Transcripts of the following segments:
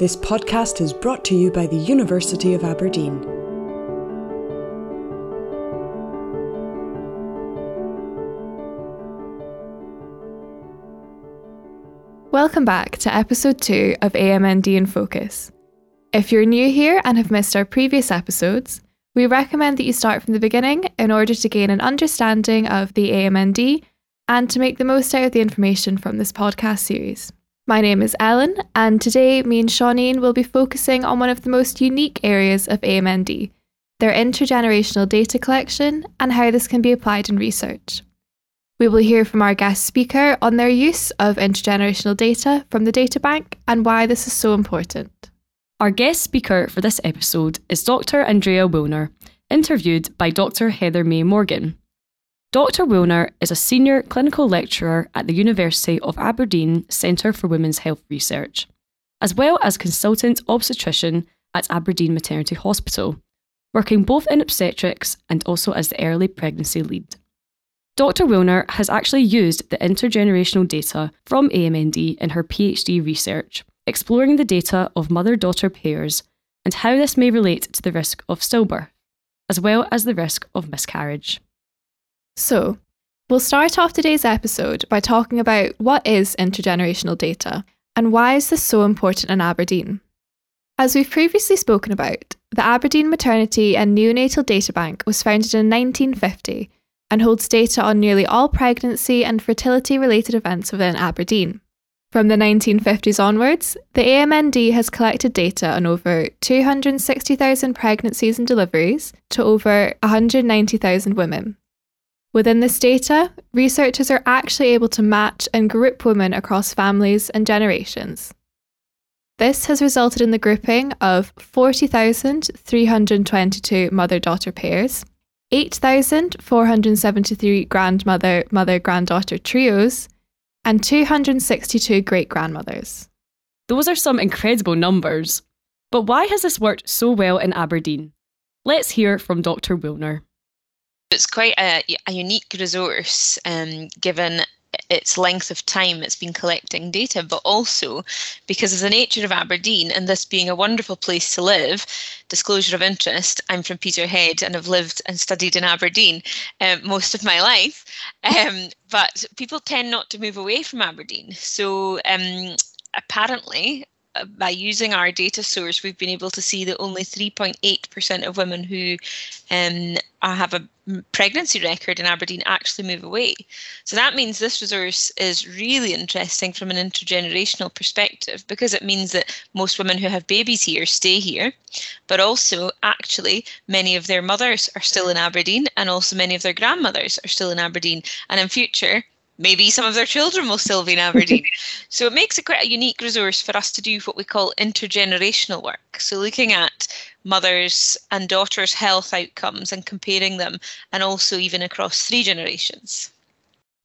This podcast is brought to you by the University of Aberdeen. Welcome back to episode 2 of AMND in Focus. If you're new here and have missed our previous episodes, we recommend that you start from the beginning in order to gain an understanding of the AMND and to make the most out of the information from this podcast series. My name is Ellen, and today me and Shauneen will be focusing on one of the most unique areas of AMND their intergenerational data collection and how this can be applied in research. We will hear from our guest speaker on their use of intergenerational data from the data bank and why this is so important. Our guest speaker for this episode is Dr. Andrea Woolner, interviewed by Dr. Heather May Morgan. Dr. Woolner is a senior clinical lecturer at the University of Aberdeen Centre for Women's Health Research, as well as consultant obstetrician at Aberdeen Maternity Hospital, working both in obstetrics and also as the early pregnancy lead. Dr. Woolner has actually used the intergenerational data from AMND in her PhD research, exploring the data of mother daughter pairs and how this may relate to the risk of stillbirth, as well as the risk of miscarriage. So, we'll start off today's episode by talking about what is intergenerational data and why is this so important in Aberdeen. As we've previously spoken about, the Aberdeen Maternity and Neonatal Data Bank was founded in 1950 and holds data on nearly all pregnancy and fertility related events within Aberdeen. From the 1950s onwards, the AMND has collected data on over 260,000 pregnancies and deliveries to over 190,000 women. Within this data, researchers are actually able to match and group women across families and generations. This has resulted in the grouping of 40,322 mother daughter pairs, 8,473 grandmother mother granddaughter trios, and 262 great grandmothers. Those are some incredible numbers. But why has this worked so well in Aberdeen? Let's hear from Dr. Woolner. It's quite a, a unique resource um, given its length of time it's been collecting data, but also because of the nature of Aberdeen and this being a wonderful place to live, disclosure of interest, I'm from Peterhead and have lived and studied in Aberdeen um, most of my life. Um, but people tend not to move away from Aberdeen. So um, apparently, by using our data source, we've been able to see that only 3.8% of women who um, have a pregnancy record in Aberdeen actually move away. So that means this resource is really interesting from an intergenerational perspective because it means that most women who have babies here stay here, but also actually many of their mothers are still in Aberdeen and also many of their grandmothers are still in Aberdeen. And in future, maybe some of their children will still be in Aberdeen. so it makes it quite a unique resource for us to do what we call intergenerational work. So looking at mothers and daughters' health outcomes and comparing them, and also even across three generations.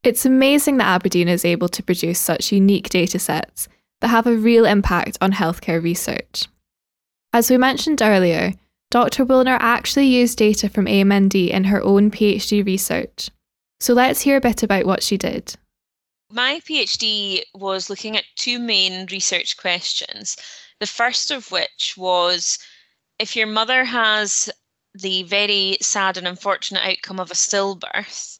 It's amazing that Aberdeen is able to produce such unique data sets that have a real impact on healthcare research. As we mentioned earlier, Dr. Woolner actually used data from AMND in her own PhD research. So let's hear a bit about what she did. My PhD was looking at two main research questions. The first of which was if your mother has the very sad and unfortunate outcome of a stillbirth,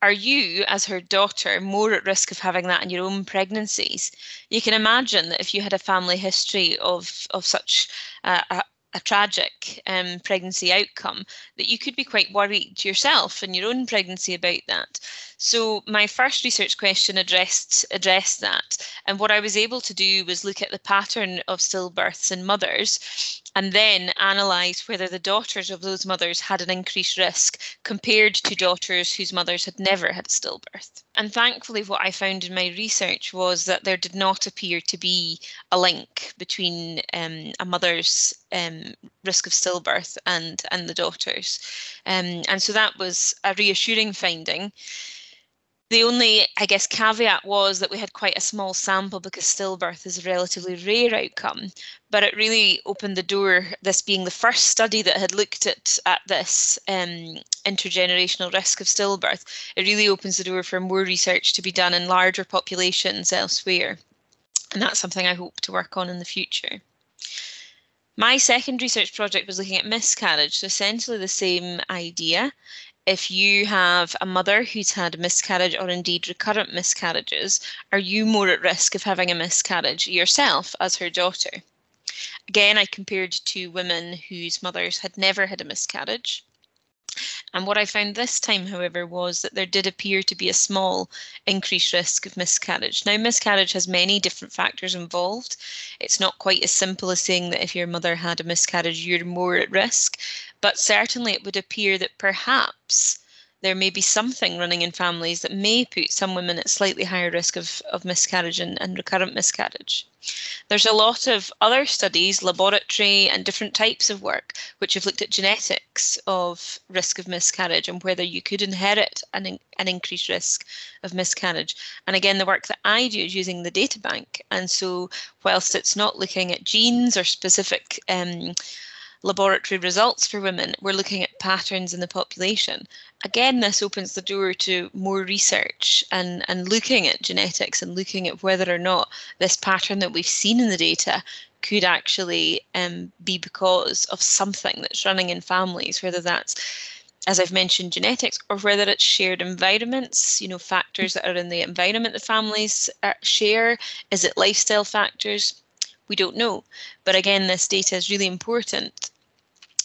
are you, as her daughter, more at risk of having that in your own pregnancies? You can imagine that if you had a family history of, of such uh, a, a tragic um, pregnancy outcome that you could be quite worried yourself in your own pregnancy about that. So my first research question addressed addressed that, and what I was able to do was look at the pattern of stillbirths in mothers, and then analyse whether the daughters of those mothers had an increased risk compared to daughters whose mothers had never had a stillbirth. And thankfully, what I found in my research was that there did not appear to be a link between um, a mother's um, risk of stillbirth and and the daughters, um, and so that was a reassuring finding. The only, I guess, caveat was that we had quite a small sample because stillbirth is a relatively rare outcome. But it really opened the door, this being the first study that had looked at, at this um, intergenerational risk of stillbirth. It really opens the door for more research to be done in larger populations elsewhere. And that's something I hope to work on in the future. My second research project was looking at miscarriage, so essentially the same idea. If you have a mother who's had a miscarriage or indeed recurrent miscarriages, are you more at risk of having a miscarriage yourself as her daughter? Again, I compared two women whose mothers had never had a miscarriage. And what I found this time, however, was that there did appear to be a small increased risk of miscarriage. Now, miscarriage has many different factors involved. It's not quite as simple as saying that if your mother had a miscarriage, you're more at risk, but certainly it would appear that perhaps there may be something running in families that may put some women at slightly higher risk of, of miscarriage and, and recurrent miscarriage. There's a lot of other studies, laboratory and different types of work, which have looked at genetics of risk of miscarriage and whether you could inherit an, an increased risk of miscarriage. And again, the work that I do is using the data bank. And so, whilst it's not looking at genes or specific um, laboratory results for women, we're looking at patterns in the population. Again, this opens the door to more research and, and looking at genetics and looking at whether or not this pattern that we've seen in the data could actually um, be because of something that's running in families, whether that's as I've mentioned, genetics, or whether it's shared environments, you know, factors that are in the environment the families uh, share. Is it lifestyle factors? We don't know. But again, this data is really important.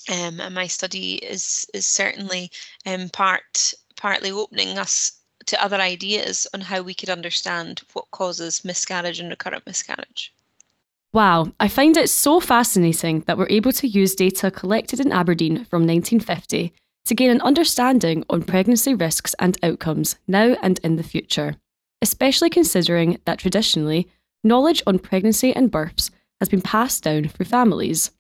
Um, and my study is is certainly um, part partly opening us to other ideas on how we could understand what causes miscarriage and recurrent miscarriage. Wow, I find it so fascinating that we're able to use data collected in Aberdeen from 1950 to gain an understanding on pregnancy risks and outcomes now and in the future, especially considering that traditionally knowledge on pregnancy and births has been passed down through families.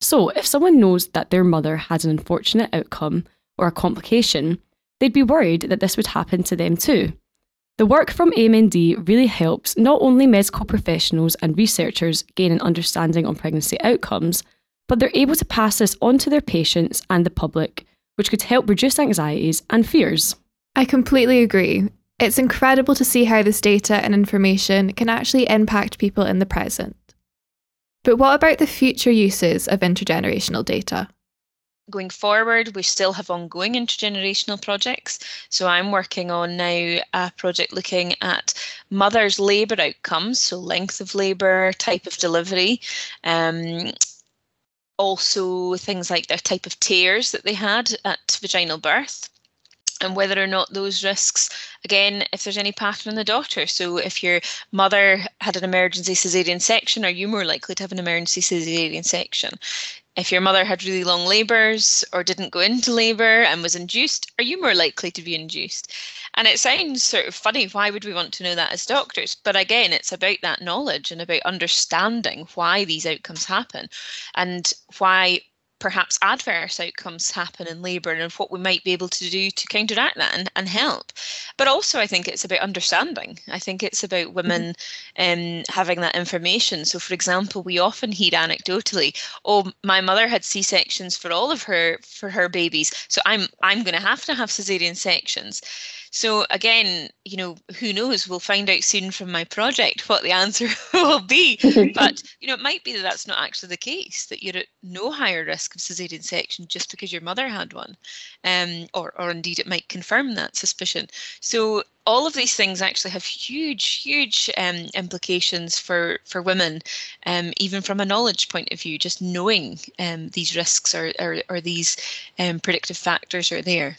So, if someone knows that their mother had an unfortunate outcome or a complication, they'd be worried that this would happen to them too. The work from AMND really helps not only medical professionals and researchers gain an understanding on pregnancy outcomes, but they're able to pass this on to their patients and the public, which could help reduce anxieties and fears. I completely agree. It's incredible to see how this data and information can actually impact people in the present. But what about the future uses of intergenerational data? Going forward, we still have ongoing intergenerational projects. So I'm working on now a project looking at mothers' labour outcomes, so length of labour, type of delivery, um, also things like the type of tears that they had at vaginal birth and whether or not those risks, again, if there's any pattern in the daughter. So, if your mother had an emergency cesarean section, are you more likely to have an emergency cesarean section? If your mother had really long labours or didn't go into labour and was induced, are you more likely to be induced? And it sounds sort of funny. Why would we want to know that as doctors? But again, it's about that knowledge and about understanding why these outcomes happen and why perhaps adverse outcomes happen in labour and what we might be able to do to counteract that and, and help. But also, I think it's about understanding. I think it's about women mm-hmm. um, having that information. So, for example, we often hear anecdotally, "Oh, my mother had C sections for all of her for her babies, so I'm I'm going to have to have cesarean sections." So again, you know, who knows? We'll find out soon from my project what the answer will be. but you know, it might be that that's not actually the case. That you're at no higher risk of cesarean section just because your mother had one, um, or or indeed it might confirm that suspicion. So all of these things actually have huge, huge um, implications for for women, um, even from a knowledge point of view. Just knowing um, these risks or or, or these um, predictive factors are there.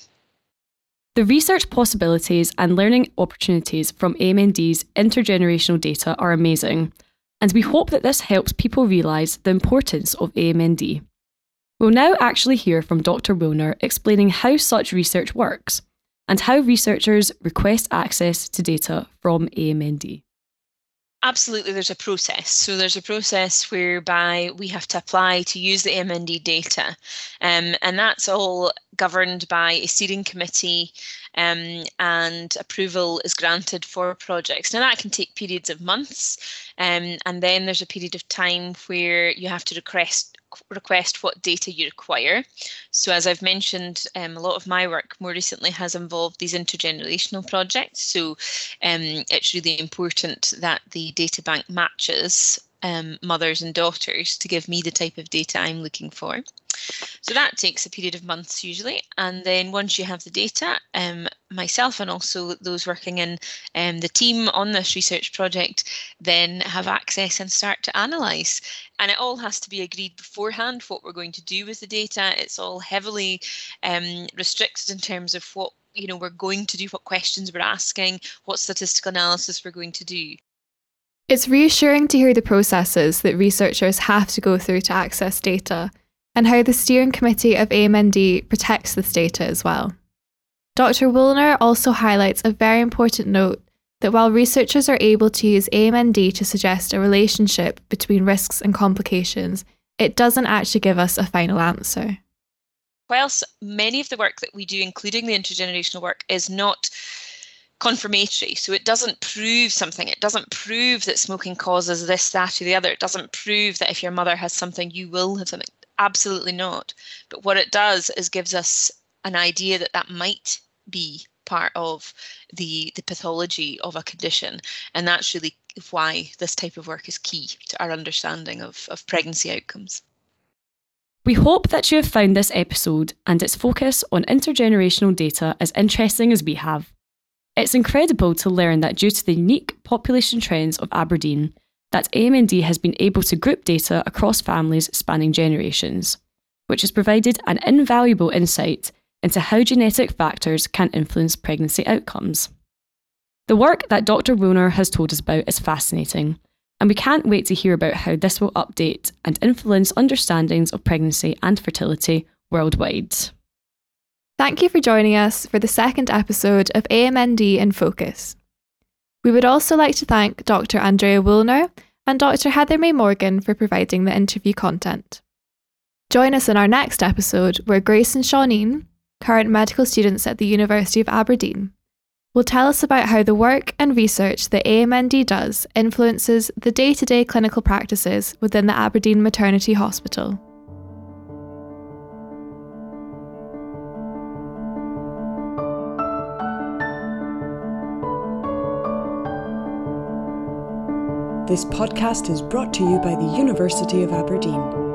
The research possibilities and learning opportunities from AMND's intergenerational data are amazing, and we hope that this helps people realise the importance of AMND. We'll now actually hear from Dr. Woolner explaining how such research works and how researchers request access to data from AMND. Absolutely, there's a process. So there's a process whereby we have to apply to use the MND data, um, and that's all governed by a steering committee, um, and approval is granted for projects. Now that can take periods of months, um, and then there's a period of time where you have to request request what data you require. So as I've mentioned, um, a lot of my work more recently has involved these intergenerational projects. So um, it's really important that the data bank matches um, mothers and daughters to give me the type of data I'm looking for. So that takes a period of months usually. And then once you have the data, um, myself and also those working in um, the team on this research project then have access and start to analyse. And it all has to be agreed beforehand what we're going to do with the data. It's all heavily um, restricted in terms of what you know we're going to do, what questions we're asking, what statistical analysis we're going to do. It's reassuring to hear the processes that researchers have to go through to access data and how the steering committee of AMND protects this data as well. Dr. Woolner also highlights a very important note that while researchers are able to use AMND to suggest a relationship between risks and complications, it doesn't actually give us a final answer. Whilst many of the work that we do, including the intergenerational work, is not confirmatory. So it doesn't prove something. It doesn't prove that smoking causes this, that, or the other. It doesn't prove that if your mother has something, you will have something. Absolutely not. But what it does is gives us an idea that that might be part of the the pathology of a condition. And that's really why this type of work is key to our understanding of, of pregnancy outcomes. We hope that you have found this episode and its focus on intergenerational data as interesting as we have. It's incredible to learn that due to the unique population trends of Aberdeen, that AMND has been able to group data across families spanning generations, which has provided an invaluable insight into how genetic factors can influence pregnancy outcomes. The work that Dr. Woolner has told us about is fascinating, and we can't wait to hear about how this will update and influence understandings of pregnancy and fertility worldwide. Thank you for joining us for the second episode of AMND in Focus. We would also like to thank Dr. Andrea Woolner and Dr. Heather May Morgan for providing the interview content. Join us in our next episode where Grace and Shawneen, current medical students at the University of Aberdeen, will tell us about how the work and research that AMND does influences the day to day clinical practices within the Aberdeen Maternity Hospital. This podcast is brought to you by the University of Aberdeen.